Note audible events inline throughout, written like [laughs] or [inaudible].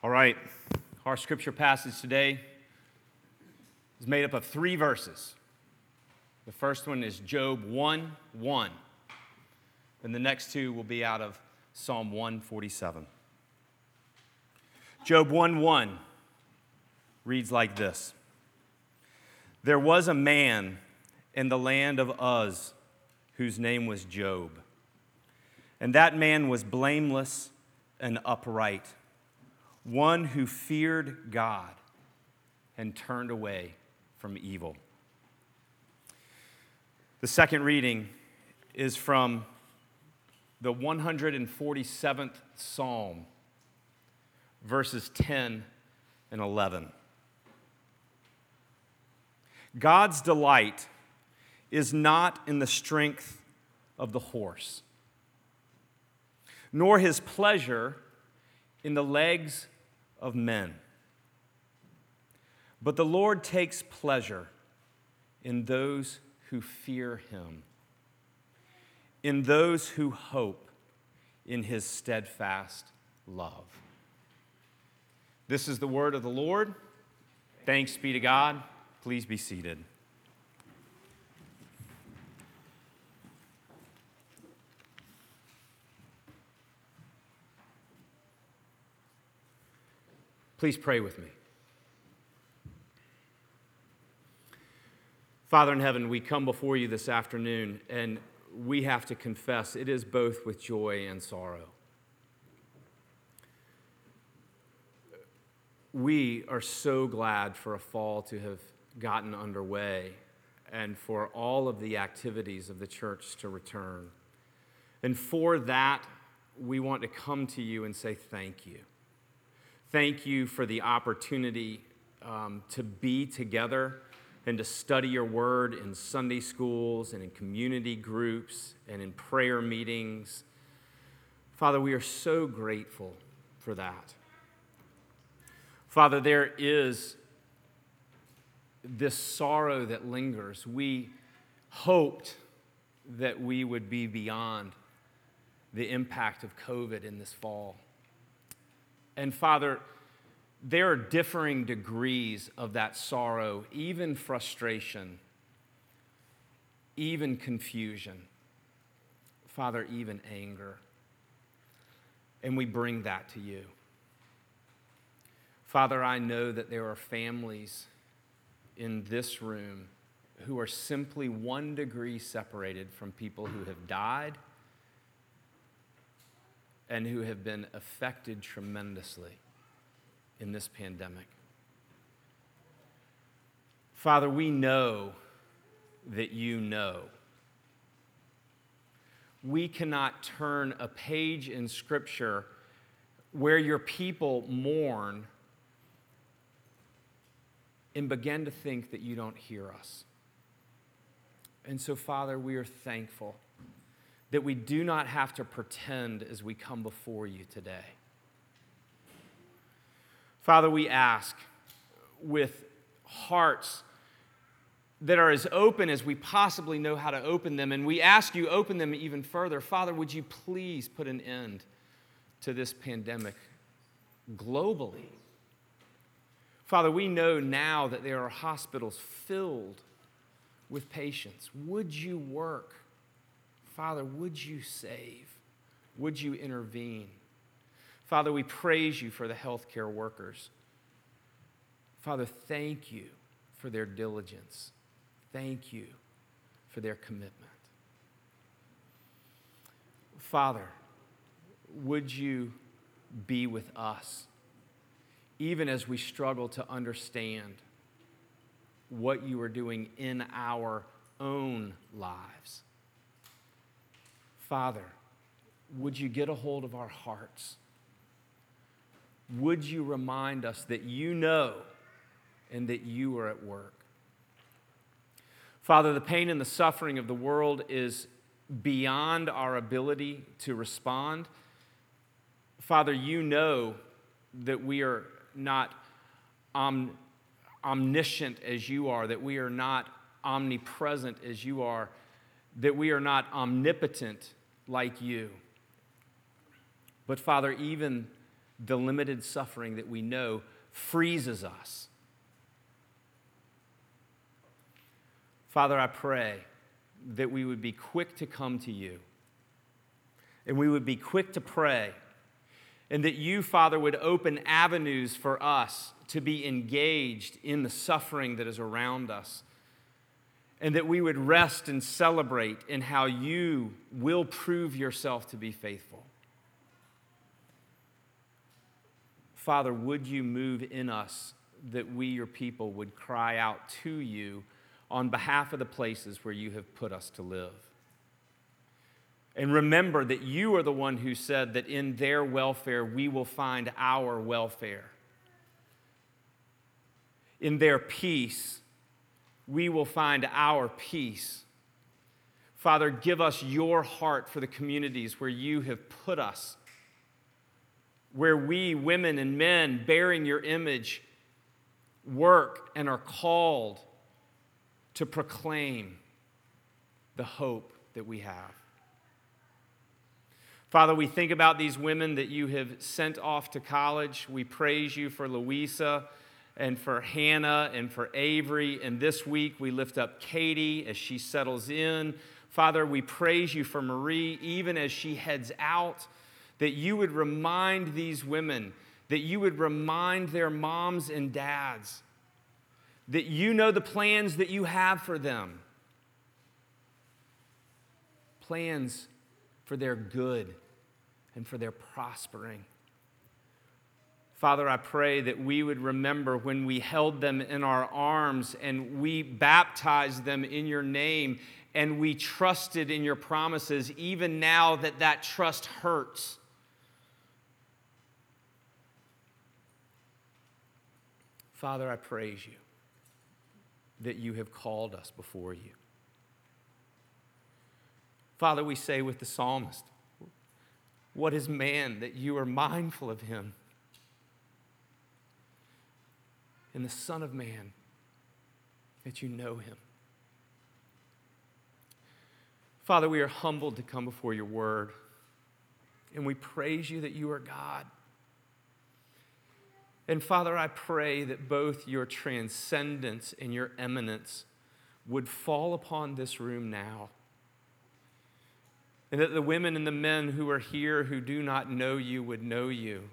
All right, our scripture passage today is made up of three verses. The first one is Job 1 1, and the next two will be out of Psalm 147. Job 1 1 reads like this There was a man in the land of Uz whose name was Job, and that man was blameless and upright one who feared God and turned away from evil. The second reading is from the 147th Psalm, verses 10 and 11. God's delight is not in the strength of the horse, nor his pleasure in the legs of men. But the Lord takes pleasure in those who fear him, in those who hope in his steadfast love. This is the word of the Lord. Thanks be to God. Please be seated. Please pray with me. Father in heaven, we come before you this afternoon and we have to confess it is both with joy and sorrow. We are so glad for a fall to have gotten underway and for all of the activities of the church to return. And for that, we want to come to you and say thank you. Thank you for the opportunity um, to be together and to study your word in Sunday schools and in community groups and in prayer meetings. Father, we are so grateful for that. Father, there is this sorrow that lingers. We hoped that we would be beyond the impact of COVID in this fall. And Father, there are differing degrees of that sorrow, even frustration, even confusion, Father, even anger. And we bring that to you. Father, I know that there are families in this room who are simply one degree separated from people who have died and who have been affected tremendously in this pandemic. Father, we know that you know. We cannot turn a page in Scripture where your people mourn and begin to think that you don't hear us. And so, Father, we are thankful that we do not have to pretend as we come before you today. Father, we ask with hearts that are as open as we possibly know how to open them, and we ask you open them even further. Father, would you please put an end to this pandemic globally? Father, we know now that there are hospitals filled with patients. Would you work? Father, would you save? Would you intervene? Father, we praise you for the healthcare workers. Father, thank you for their diligence. Thank you for their commitment. Father, would you be with us even as we struggle to understand what you are doing in our own lives? Father, would you get a hold of our hearts? Would you remind us that you know and that you are at work? Father, the pain and the suffering of the world is beyond our ability to respond. Father, you know that we are not om- omniscient as you are, that we are not omnipresent as you are, that we are not omnipotent like you. But Father, even the limited suffering that we know freezes us. Father, I pray that we would be quick to come to you and we would be quick to pray, and that you, Father, would open avenues for us to be engaged in the suffering that is around us, and that we would rest and celebrate in how you will prove yourself to be faithful. Father, would you move in us that we, your people, would cry out to you on behalf of the places where you have put us to live? And remember that you are the one who said that in their welfare we will find our welfare. In their peace, we will find our peace. Father, give us your heart for the communities where you have put us, where we, women and men, bearing your image, work and are called to proclaim the hope that we have. Father, we think about these women that you have sent off to college. We praise you for Louisa and for Hannah and for Avery. And this week we lift up Katie as she settles in. Father, we praise you for Marie, even as she heads out, that you would remind these women, that you would remind their moms and dads, that you know the plans that you have for them plans for their good and for their prospering. Father, I pray that we would remember when we held them in our arms and we baptized them in your name and we trusted in your promises, even now that that trust hurts. Father, I praise you that you have called us before you. Father, we say with the psalmist, What is man that you are mindful of him? And the Son of Man that you know him. Father, we are humbled to come before your word, and we praise you that you are God. And Father, I pray that both your transcendence and your immanence would fall upon this room now. And that the women and the men who are here who do not know you would know you.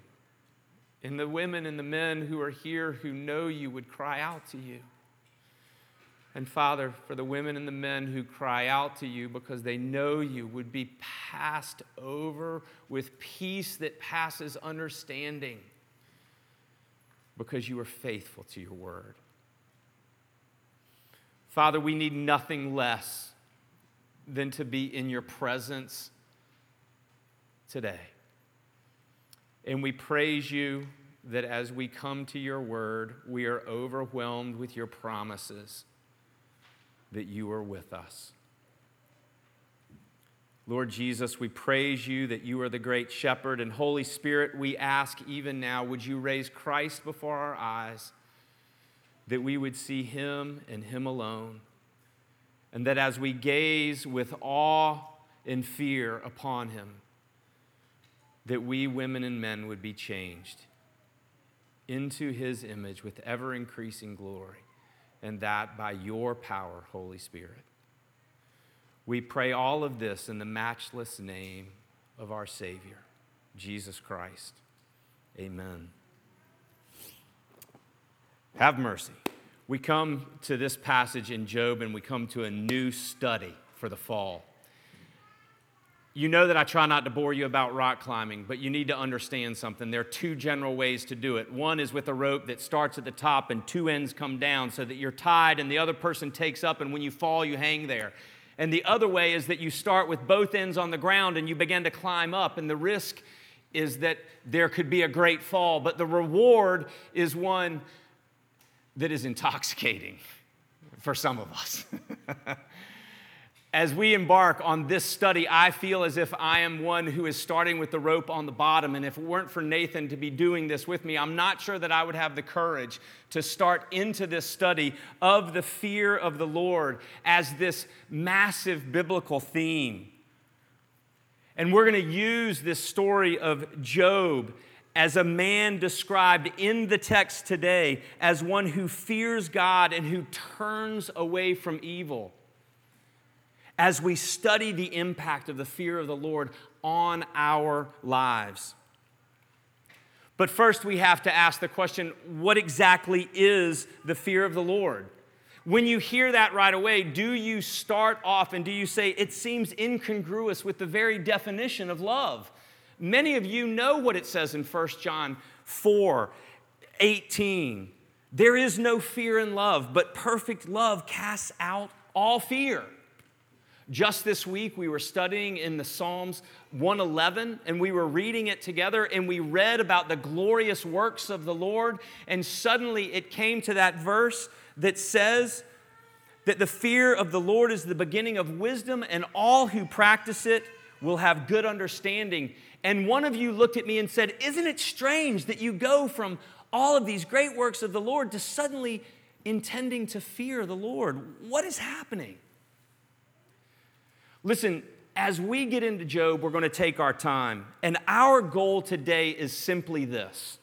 And the women and the men who are here who know you would cry out to you. And Father, for the women and the men who cry out to you because they know you would be passed over with peace that passes understanding because you are faithful to your word. Father, we need nothing less than to be in your presence today. And we praise you that as we come to your word, we are overwhelmed with your promises that you are with us. Lord Jesus, we praise you that you are the great shepherd. And Holy Spirit, we ask even now, would you raise Christ before our eyes, that we would see him and him alone? and that as we gaze with awe and fear upon him, that we women and men would be changed into his image with ever increasing glory, and that by your power, Holy Spirit. We pray all of this in the matchless name of our Savior, Jesus Christ. Amen. Have mercy we come to this passage in Job and we come to a new study for the fall. You know that I try not to bore you about rock climbing, but you need to understand something. There are two general ways to do it. One is with a rope that starts at the top and two ends come down so that you're tied and the other person takes up, and when you fall, you hang there. And the other way is that you start with both ends on the ground and you begin to climb up, and the risk is that there could be a great fall, but the reward is one that is intoxicating [laughs] for some of us. [laughs] as we embark on this study, I feel as if I am one who is starting with the rope on the bottom. And if it weren't for Nathan to be doing this with me, I'm not sure that I would have the courage to start into this study of the fear of the Lord as this massive biblical theme. And we're going to use this story of Job as a man described in the text today as one who fears God and who turns away from evil. As we study the impact of the fear of the Lord on our lives. But first, we have to ask the question what exactly is the fear of the Lord? When you hear that right away, do you start off and do you say it seems incongruous with the very definition of love? Many of you know what it says in 1 John 4 18. There is no fear in love, but perfect love casts out all fear. Just this week, we were studying in the Psalms 111, and we were reading it together, and we read about the glorious works of the Lord. And suddenly it came to that verse that says that the fear of the Lord is the beginning of wisdom, and all who practice it will have good understanding. And one of you looked at me and said, Isn't it strange that you go from all of these great works of the Lord to suddenly intending to fear the Lord? What is happening? Listen, as we get into Job, we're going to take our time. And our goal today is simply this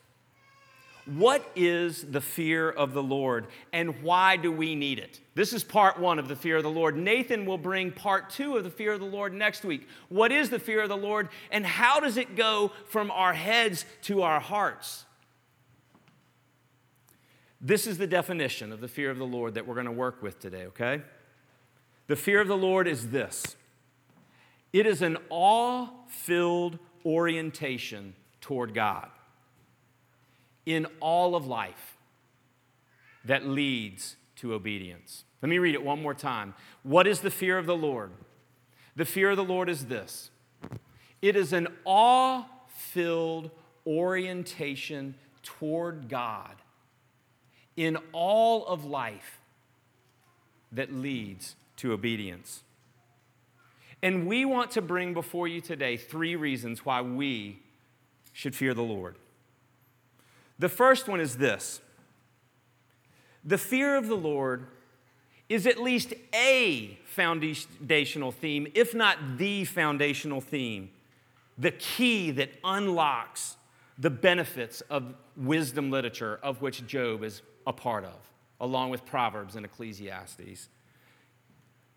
What is the fear of the Lord, and why do we need it? This is part one of the fear of the Lord. Nathan will bring part two of the fear of the Lord next week. What is the fear of the Lord, and how does it go from our heads to our hearts? This is the definition of the fear of the Lord that we're going to work with today, okay? The fear of the Lord is this it is an awe filled orientation toward God in all of life that leads to obedience. Let me read it one more time. What is the fear of the Lord? The fear of the Lord is this it is an awe filled orientation toward God in all of life that leads to obedience. And we want to bring before you today three reasons why we should fear the Lord. The first one is this the fear of the Lord is at least a foundational theme, if not the foundational theme, the key that unlocks the benefits of wisdom literature, of which Job is a part of, along with Proverbs and Ecclesiastes.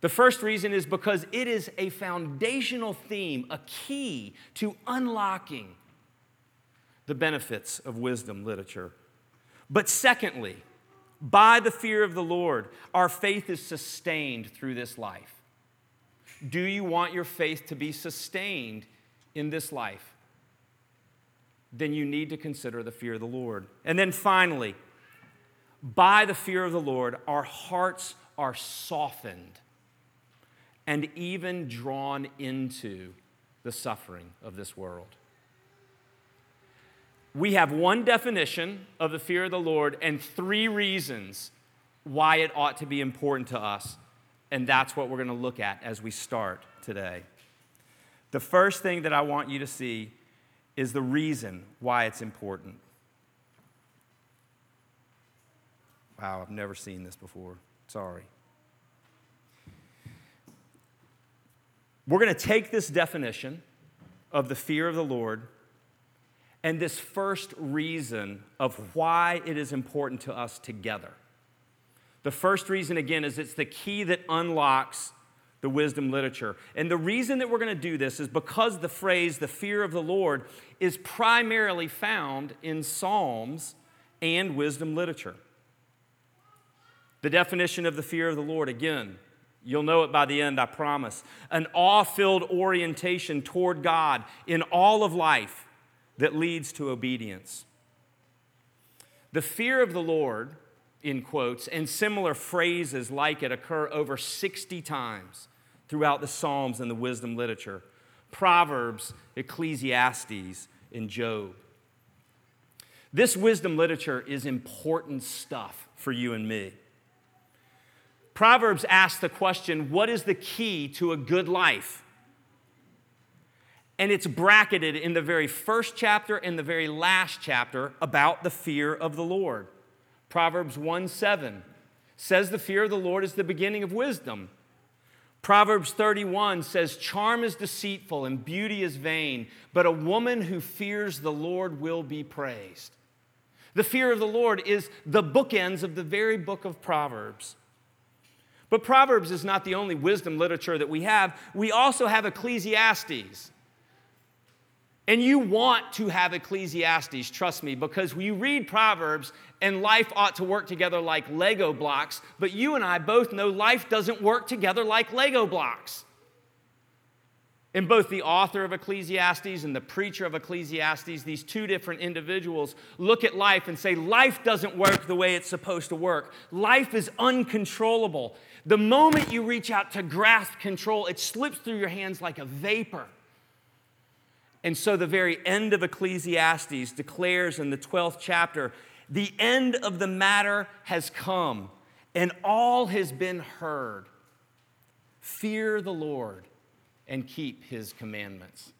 The first reason is because it is a foundational theme, a key to unlocking the benefits of wisdom literature. But secondly, by the fear of the Lord, our faith is sustained through this life. Do you want your faith to be sustained in this life? Then you need to consider the fear of the Lord. And then finally, by the fear of the Lord, our hearts are softened and even drawn into the suffering of this world. We have one definition of the fear of the Lord and three reasons why it ought to be important to us. And that's what we're going to look at as we start today. The first thing that I want you to see is the reason why it's important. Wow, I've never seen this before. Sorry. We're going to take this definition of the fear of the Lord and this first reason of why it is important to us together. The first reason, again, is it's the key that unlocks the wisdom literature. And the reason that we're going to do this is because the phrase, the fear of the Lord, is primarily found in Psalms and wisdom literature. The definition of the fear of the Lord, again, You'll know it by the end, I promise. An awe filled orientation toward God in all of life that leads to obedience. The fear of the Lord, in quotes, and similar phrases like it occur over 60 times throughout the Psalms and the wisdom literature Proverbs, Ecclesiastes, and Job. This wisdom literature is important stuff for you and me. Proverbs asks the question what is the key to a good life? And it's bracketed in the very first chapter and the very last chapter about the fear of the Lord. Proverbs 1 7 says the fear of the Lord is the beginning of wisdom. Proverbs 31 says, Charm is deceitful and beauty is vain, but a woman who fears the Lord will be praised. The fear of the Lord is the bookends of the very book of Proverbs. But Proverbs is not the only wisdom literature that we have. We also have Ecclesiastes. And you want to have Ecclesiastes, trust me, because you read Proverbs and life ought to work together like Lego blocks, but you and I both know life doesn't work together like Lego blocks. And both the author of Ecclesiastes and the preacher of Ecclesiastes, these two different individuals, look at life and say, Life doesn't work the way it's supposed to work. Life is uncontrollable. The moment you reach out to grasp control, it slips through your hands like a vapor. And so the very end of Ecclesiastes declares in the 12th chapter the end of the matter has come, and all has been heard. Fear the Lord and keep his commandments.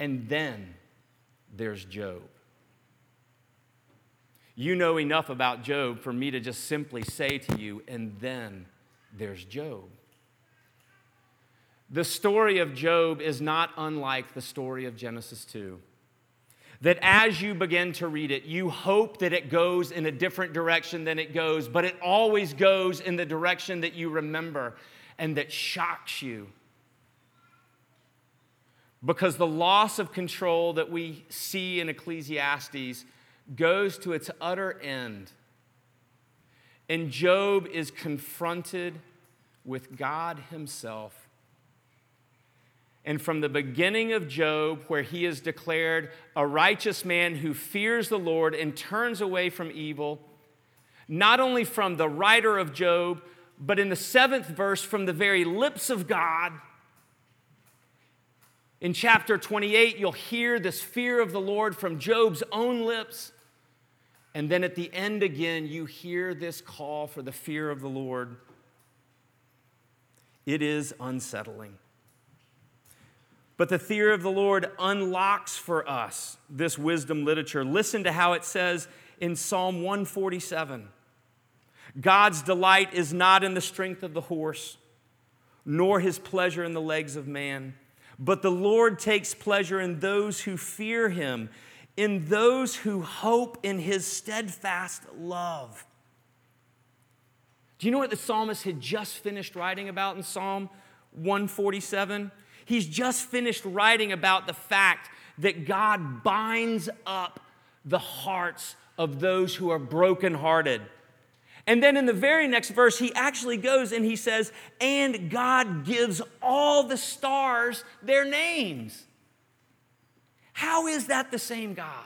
And then there's Job. You know enough about Job for me to just simply say to you, and then there's Job. The story of Job is not unlike the story of Genesis 2. That as you begin to read it, you hope that it goes in a different direction than it goes, but it always goes in the direction that you remember and that shocks you. Because the loss of control that we see in Ecclesiastes goes to its utter end. And Job is confronted with God Himself and from the beginning of Job, where he is declared a righteous man who fears the Lord and turns away from evil, not only from the writer of Job, but in the seventh verse, from the very lips of God. In chapter 28, you'll hear this fear of the Lord from Job's own lips. And then at the end again, you hear this call for the fear of the Lord. It is unsettling. But the fear of the Lord unlocks for us this wisdom literature. Listen to how it says in Psalm 147 God's delight is not in the strength of the horse, nor his pleasure in the legs of man, but the Lord takes pleasure in those who fear him, in those who hope in his steadfast love. Do you know what the psalmist had just finished writing about in Psalm 147? He's just finished writing about the fact that God binds up the hearts of those who are brokenhearted. And then in the very next verse, he actually goes and he says, And God gives all the stars their names. How is that the same God?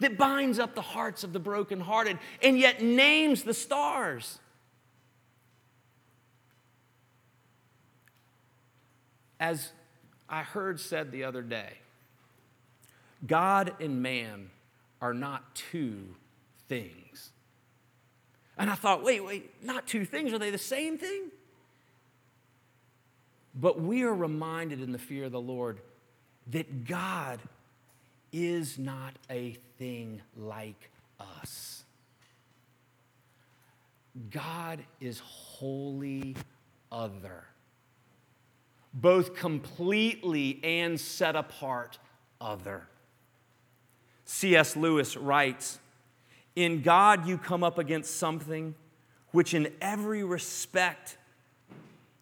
That binds up the hearts of the brokenhearted and yet names the stars. As I heard said the other day, God and man are not two things. And I thought, wait, wait, not two things. Are they the same thing? But we are reminded in the fear of the Lord that God is not a thing like us. God is wholly other both completely and set apart other. C.S. Lewis writes In God, you come up against something which, in every respect,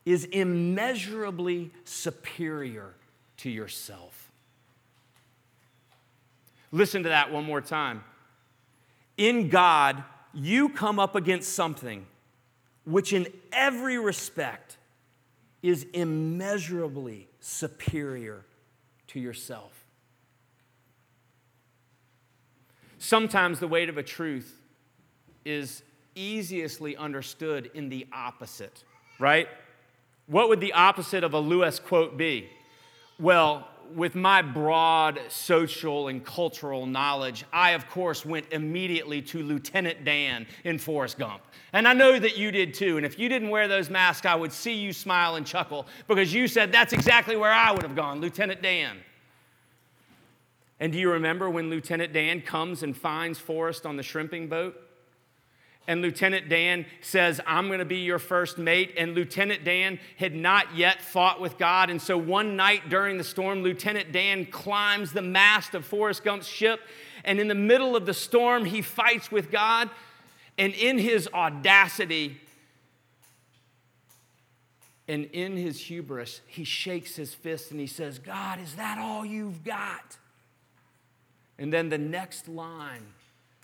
is immeasurably superior to yourself. Listen to that one more time. In God, you come up against something which, in every respect, is immeasurably superior to yourself. Sometimes the weight of a truth is easiestly understood in the opposite, right? What would the opposite of a Lewis quote be? Well, with my broad social and cultural knowledge, I, of course, went immediately to Lieutenant Dan in Forrest Gump. And I know that you did too. And if you didn't wear those masks, I would see you smile and chuckle because you said that's exactly where I would have gone, Lieutenant Dan. And do you remember when Lieutenant Dan comes and finds Forrest on the shrimping boat? And Lieutenant Dan says, I'm going to be your first mate. And Lieutenant Dan had not yet fought with God. And so one night during the storm, Lieutenant Dan climbs the mast of Forrest Gump's ship. And in the middle of the storm, he fights with God. And in his audacity and in his hubris, he shakes his fist and he says, God, is that all you've got? And then the next line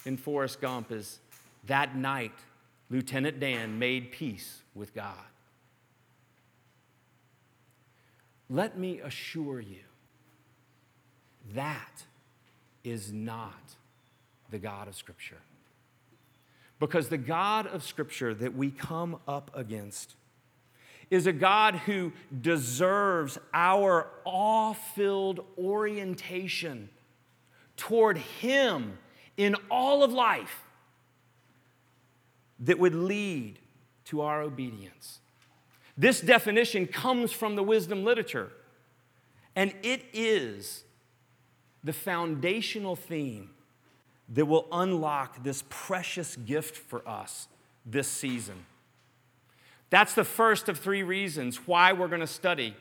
in Forrest Gump is, that night, Lieutenant Dan made peace with God. Let me assure you, that is not the God of Scripture. Because the God of Scripture that we come up against is a God who deserves our awe filled orientation toward Him in all of life that would lead to our obedience. This definition comes from the wisdom literature, and it is the foundational theme that will unlock this precious gift for us this season. That's the first of three reasons why we're going to study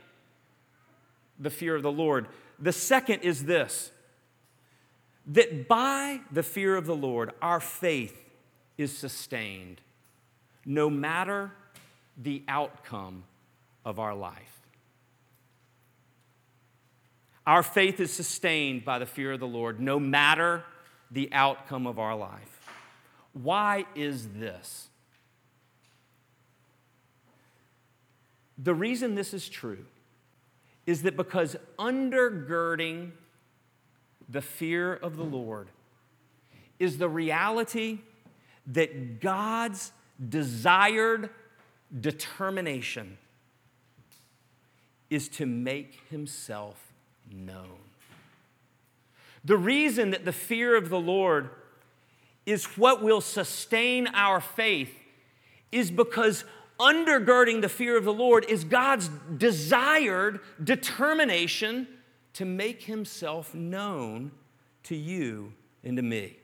the fear of the Lord. The second is this that by the fear of the Lord, our faith is sustained no matter the outcome of our life. Our faith is sustained by the fear of the Lord no matter the outcome of our life. Why is this? The reason this is true is that because undergirding the fear of the Lord is the reality that God's desired determination is to make himself known. The reason that the fear of the Lord is what will sustain our faith is because undergirding the fear of the Lord is God's desired determination to make himself known to you and to me.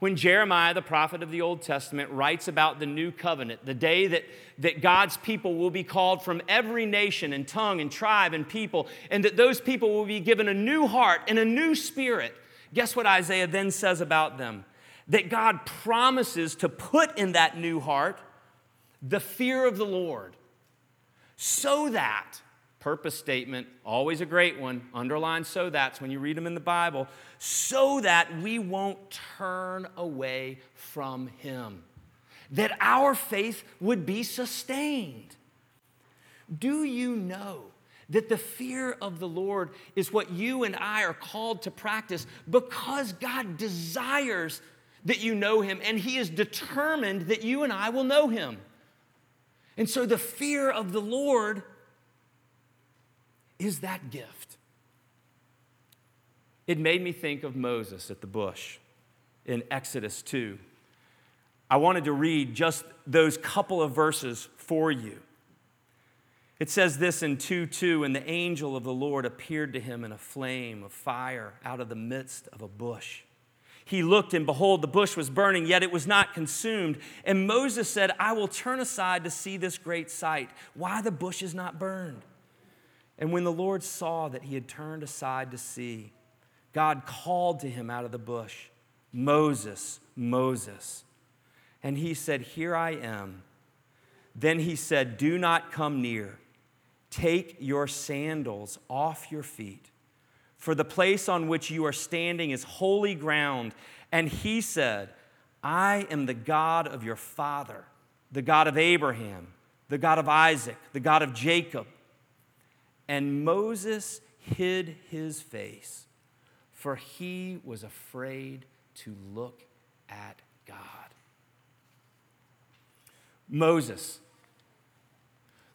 When Jeremiah, the prophet of the Old Testament, writes about the new covenant, the day that, that God's people will be called from every nation and tongue and tribe and people, and that those people will be given a new heart and a new spirit, guess what Isaiah then says about them? That God promises to put in that new heart the fear of the Lord, so that purpose statement, always a great one. Underline so that's when you read them in the Bible, so that we won't turn away from Him, that our faith would be sustained. Do you know? That the fear of the Lord is what you and I are called to practice because God desires that you know Him and He is determined that you and I will know Him. And so the fear of the Lord is that gift. It made me think of Moses at the bush in Exodus 2. I wanted to read just those couple of verses for you. It says this in 2 2 And the angel of the Lord appeared to him in a flame of fire out of the midst of a bush. He looked, and behold, the bush was burning, yet it was not consumed. And Moses said, I will turn aside to see this great sight, why the bush is not burned. And when the Lord saw that he had turned aside to see, God called to him out of the bush, Moses, Moses. And he said, Here I am. Then he said, Do not come near. Take your sandals off your feet, for the place on which you are standing is holy ground. And he said, I am the God of your father, the God of Abraham, the God of Isaac, the God of Jacob. And Moses hid his face, for he was afraid to look at God. Moses,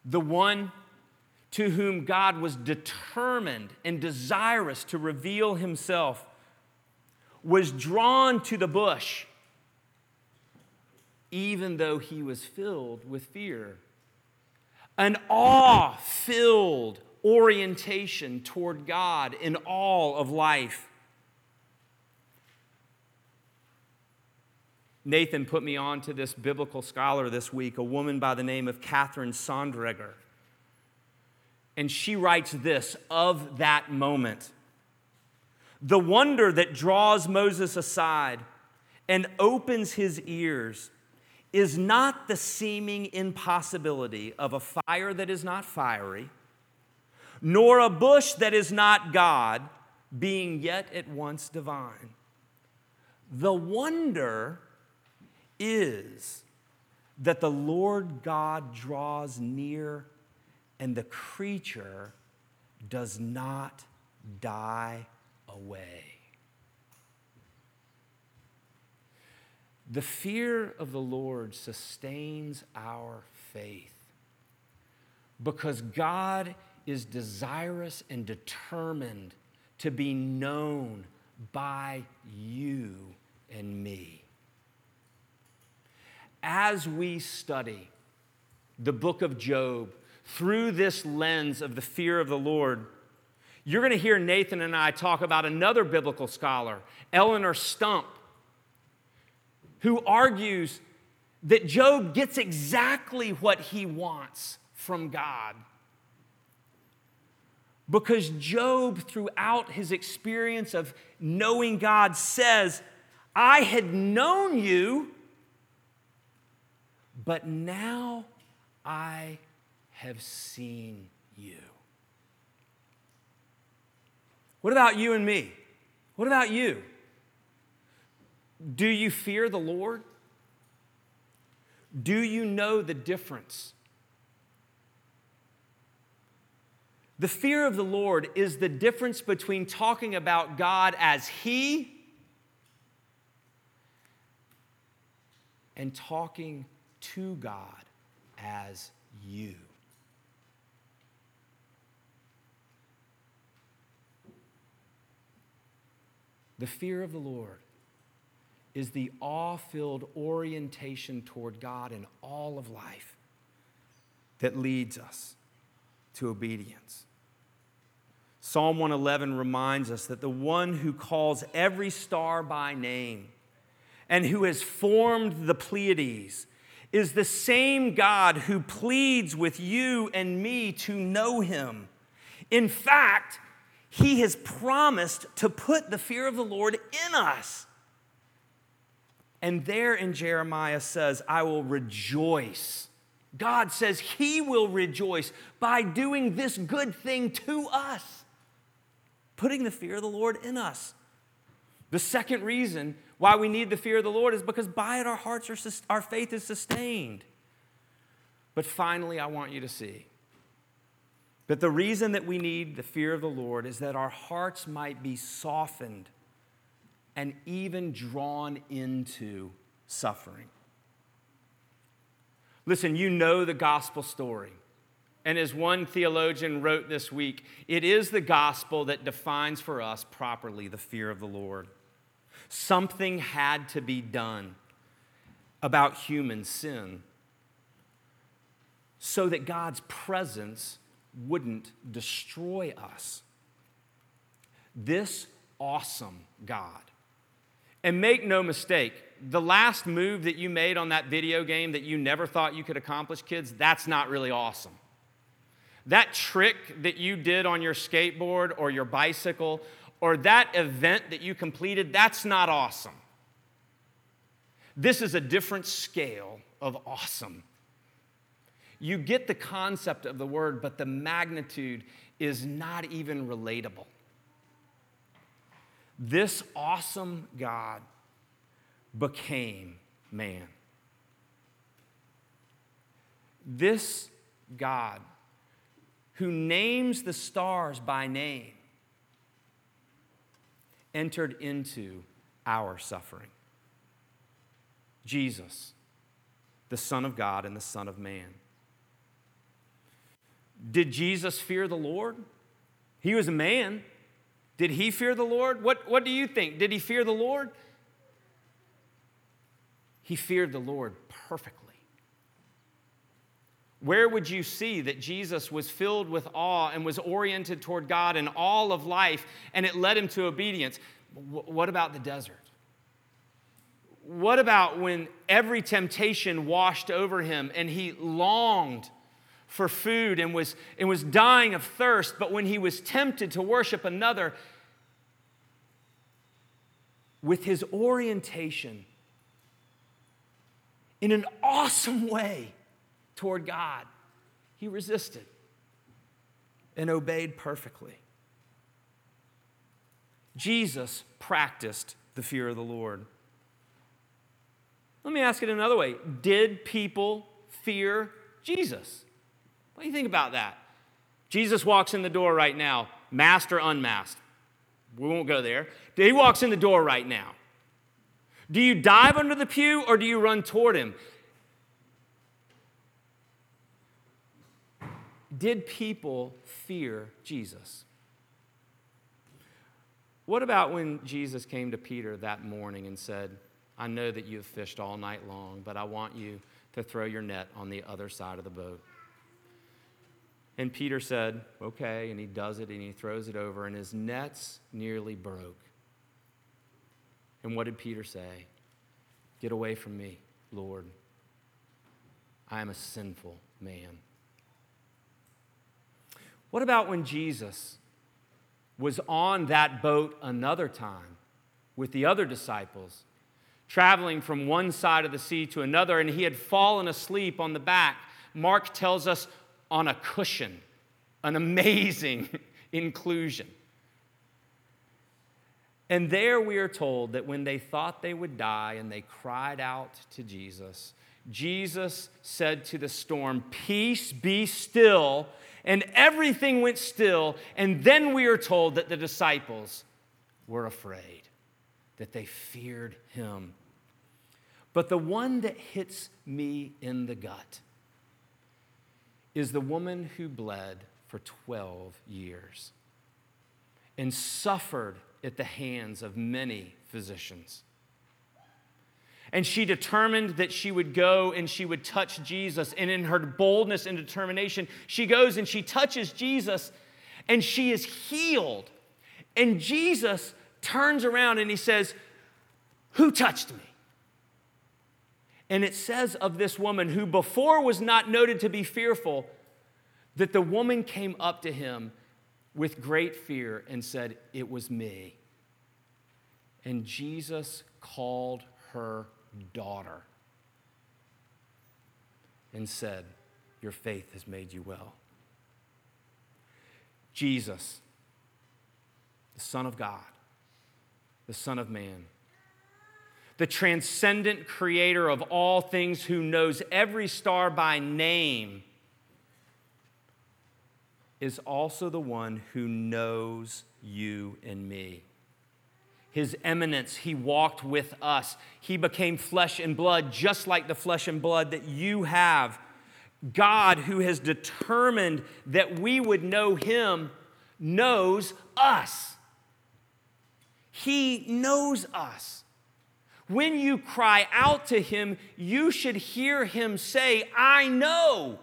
the one to whom God was determined and desirous to reveal himself, was drawn to the bush, even though he was filled with fear. An awe filled orientation toward God in all of life. Nathan put me on to this biblical scholar this week, a woman by the name of Katherine Sonderegger. And she writes this of that moment The wonder that draws Moses aside and opens his ears is not the seeming impossibility of a fire that is not fiery, nor a bush that is not God, being yet at once divine. The wonder is that the Lord God draws near and the creature does not die away. The fear of the Lord sustains our faith because God is desirous and determined to be known by you and me. As we study the book of Job through this lens of the fear of the Lord, you're going to hear Nathan and I talk about another biblical scholar, Eleonore Stump, who argues that Job gets exactly what he wants from God. Because Job, throughout his experience of knowing God, says, I had known you, but now I have seen you. What about you and me? What about you? Do you fear the Lord? Do you know the difference? The fear of the Lord is the difference between talking about God as He and talking to God as you. The fear of the Lord is the awe filled orientation toward God in all of life that leads us to obedience. Psalm 111 reminds us that the one who calls every star by name and who has formed the Pleiades is the same God who pleads with you and me to know him. In fact, he has promised to put the fear of the Lord in us. And there in Jeremiah says, I will rejoice. God says He will rejoice by doing this good thing to us, putting the fear of the Lord in us. The second reason why we need the fear of the Lord is because by it our hearts are, our faith is sustained. But finally, I want you to see that the reason that we need the fear of the Lord is that our hearts might be softened and even drawn into suffering. Listen, you know the gospel story. And as one theologian wrote this week, it is the gospel that defines for us properly the fear of the Lord. Something had to be done about human sin so that God's presence wouldn't destroy us. This awesome God and make no mistake, the last move that you made on that video game that you never thought you could accomplish, kids, that's not really awesome. That trick that you did on your skateboard or your bicycle or that event that you completed, that's not awesome. This is a different scale of awesome. You get the concept of the word, but the magnitude is not even relatable. This awesome God became man. This God who names the stars by name entered into our suffering. Jesus, the Son of God and the Son of Man. Did Jesus fear the Lord? He was a man. Did he fear the Lord? What, what do you think? Did he fear the Lord? He feared the Lord perfectly. Where would you see that Jesus was filled with awe and was oriented toward God in all of life and it led him to obedience? what about the desert? What about when every temptation washed over him and he longed for food and was, and was dying of thirst, but when he was tempted to worship another, with his orientation in an awesome way toward God, he resisted and obeyed perfectly. Jesus practiced the fear of the Lord. Let me ask it another way Did people fear Jesus? What do you think about that? Jesus walks in the door right now, masked or unmasked. We won't go there. He walks in the door right now. Do you dive under the pew or do you run toward him? Did people fear Jesus? What about when Jesus came to Peter that morning and said, I know that you have fished all night long, but I want you to throw your net on the other side of the boat? And Peter said, Okay, and he does it and he throws it over, and his nets nearly broke. And what did Peter say? Get away from me, Lord. I am a sinful man. What about when Jesus was on that boat another time with the other disciples, traveling from one side of the sea to another, and he had fallen asleep on the back? Mark tells us on a cushion, an amazing [laughs] inclusion. And there we are told that when they thought they would die and they cried out to Jesus, Jesus said to the storm, Peace be still. And everything went still. And then we are told that the disciples were afraid, that they feared him. But the one that hits me in the gut is the woman who bled for 12 years and suffered at the hands of many physicians. And she determined that she would go and she would touch Jesus. And in her boldness and determination, she goes and she touches Jesus and she is healed. And Jesus turns around and he says, Who touched me? And it says of this woman, who before was not noted to be fearful, that the woman came up to him with great fear and said, It was me. And Jesus called her daughter and said, Your faith has made you well. Jesus, the Son of God, the Son of Man, the transcendent creator of all things who knows every star by name is also the one who knows you and me. His immanence, he walked with us. He became flesh and blood, just like the flesh and blood that you have. God, who has determined that we would know him, knows us. He knows us. When you cry out to him, you should hear him say, I know.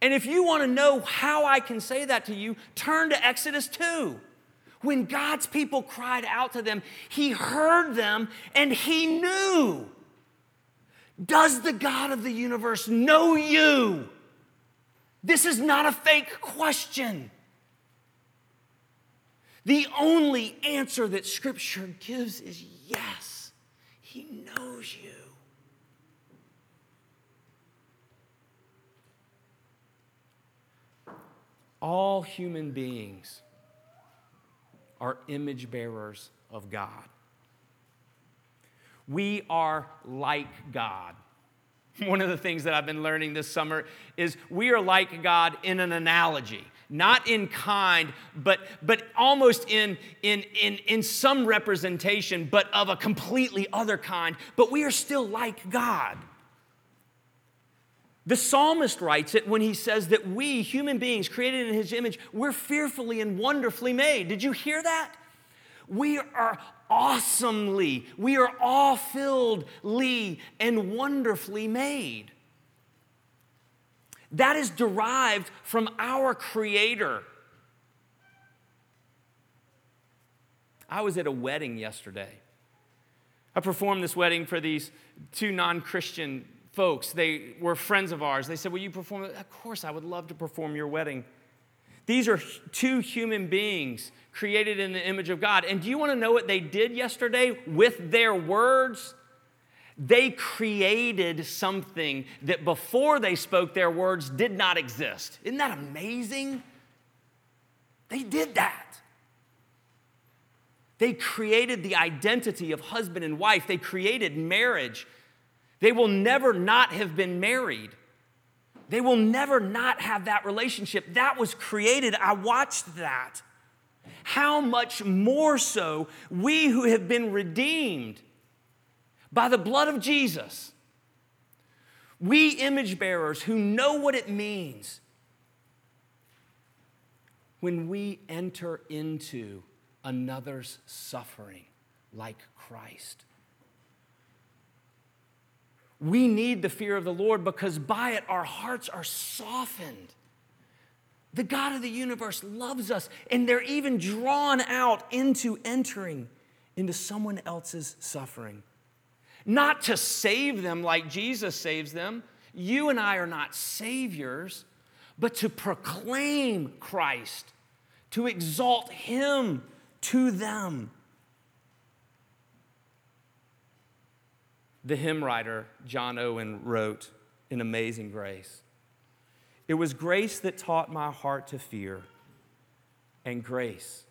And if you want to know how I can say that to you, turn to Exodus 2. When God's people cried out to them, He heard them and He knew. Does the God of the universe know you? This is not a fake question. The only answer that Scripture gives is yes, He knows you. All human beings are image bearers of God. We are like God. [laughs] One of the things that I've been learning this summer is we are like God in an analogy, not in kind, but, but almost in, in, in, in some representation, but of a completely other kind. But we are still like God. The psalmist writes it when he says that we, human beings created in his image, we're fearfully and wonderfully made. Did you hear that? We are awesomely, we are awe filledly and wonderfully made. That is derived from our Creator. I was at a wedding yesterday I performed this wedding for these two non Christian folks. They were friends of ours. They said, Will you perform? Of course, I would love to perform your wedding. These are two human beings created in the image of God. And do you want to know what they did yesterday with their words? They created something that before they spoke their words did not exist. Isn't that amazing? They did that. They created the identity of husband and wife, they created marriage. They will never not have been married. They will never not have that relationship. That was created. I watched that. How much more so we who have been redeemed by the blood of Jesus, we image bearers who know what it means when we enter into another's suffering like Christ. We need the fear of the Lord because by it our hearts are softened. The God of the universe loves us, and they're even drawn out into entering into someone else's suffering. Not to save them like Jesus saves them. You and I are not saviors, but to proclaim Christ, to exalt Him to them. The hymn writer John Owen wrote in Amazing Grace It was grace that taught my heart to fear, and grace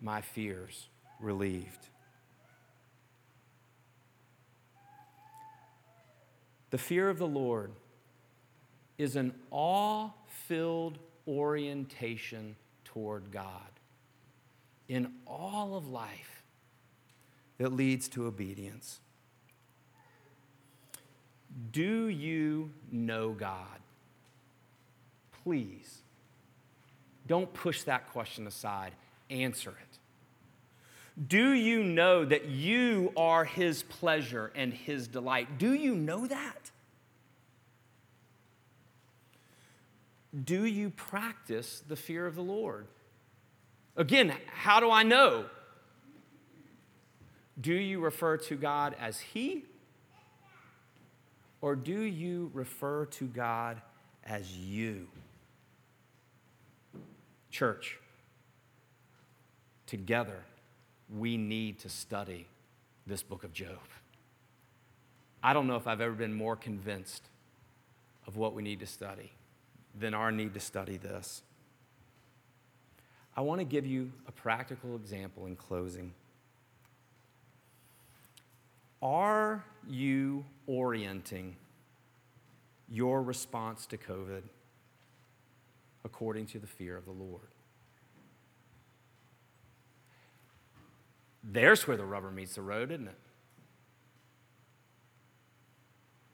my fears relieved. The fear of the Lord is an awe filled orientation toward God in all of life that leads to obedience. Do you know God? Please, don't push that question aside. Answer it. Do you know that you are His pleasure and His delight? Do you know that? Do you practice the fear of the Lord? Again, how do I know? Do you refer to God as He? Or do you refer to God as you? Church, together, we need to study this book of Job. I don't know if I've ever been more convinced of what we need to study than our need to study this. I want to give you a practical example in closing. Are you orienting your response to COVID according to the fear of the Lord? There's where the rubber meets the road, isn't it?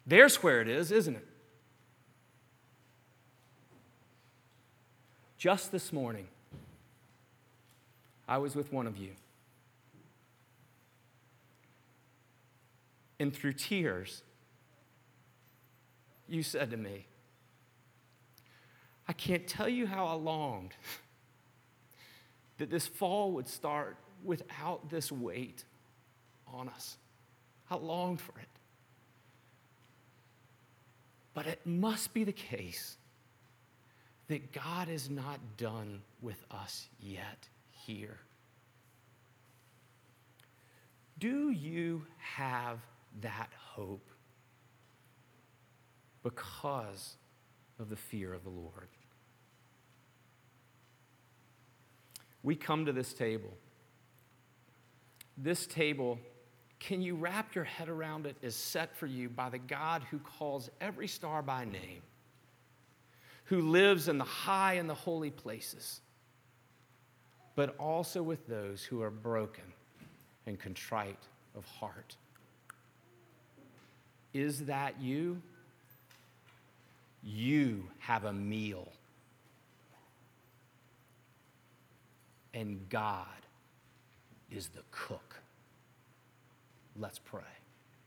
There's where it is, isn't it? Just this morning, I was with one of you. And through tears, you said to me, I can't tell you how I longed [laughs] that this fall would start without this weight on us. I longed for it. But it must be the case that God is not done with us yet here. Do you have that hope because of the fear of the Lord? We come to this table. This table, can you wrap your head around it, is set for you by the God who calls every star by name, who lives in the high and the holy places but also with those who are broken and contrite of heart. Is that you? You have a meal. And God is the cook. Let's pray.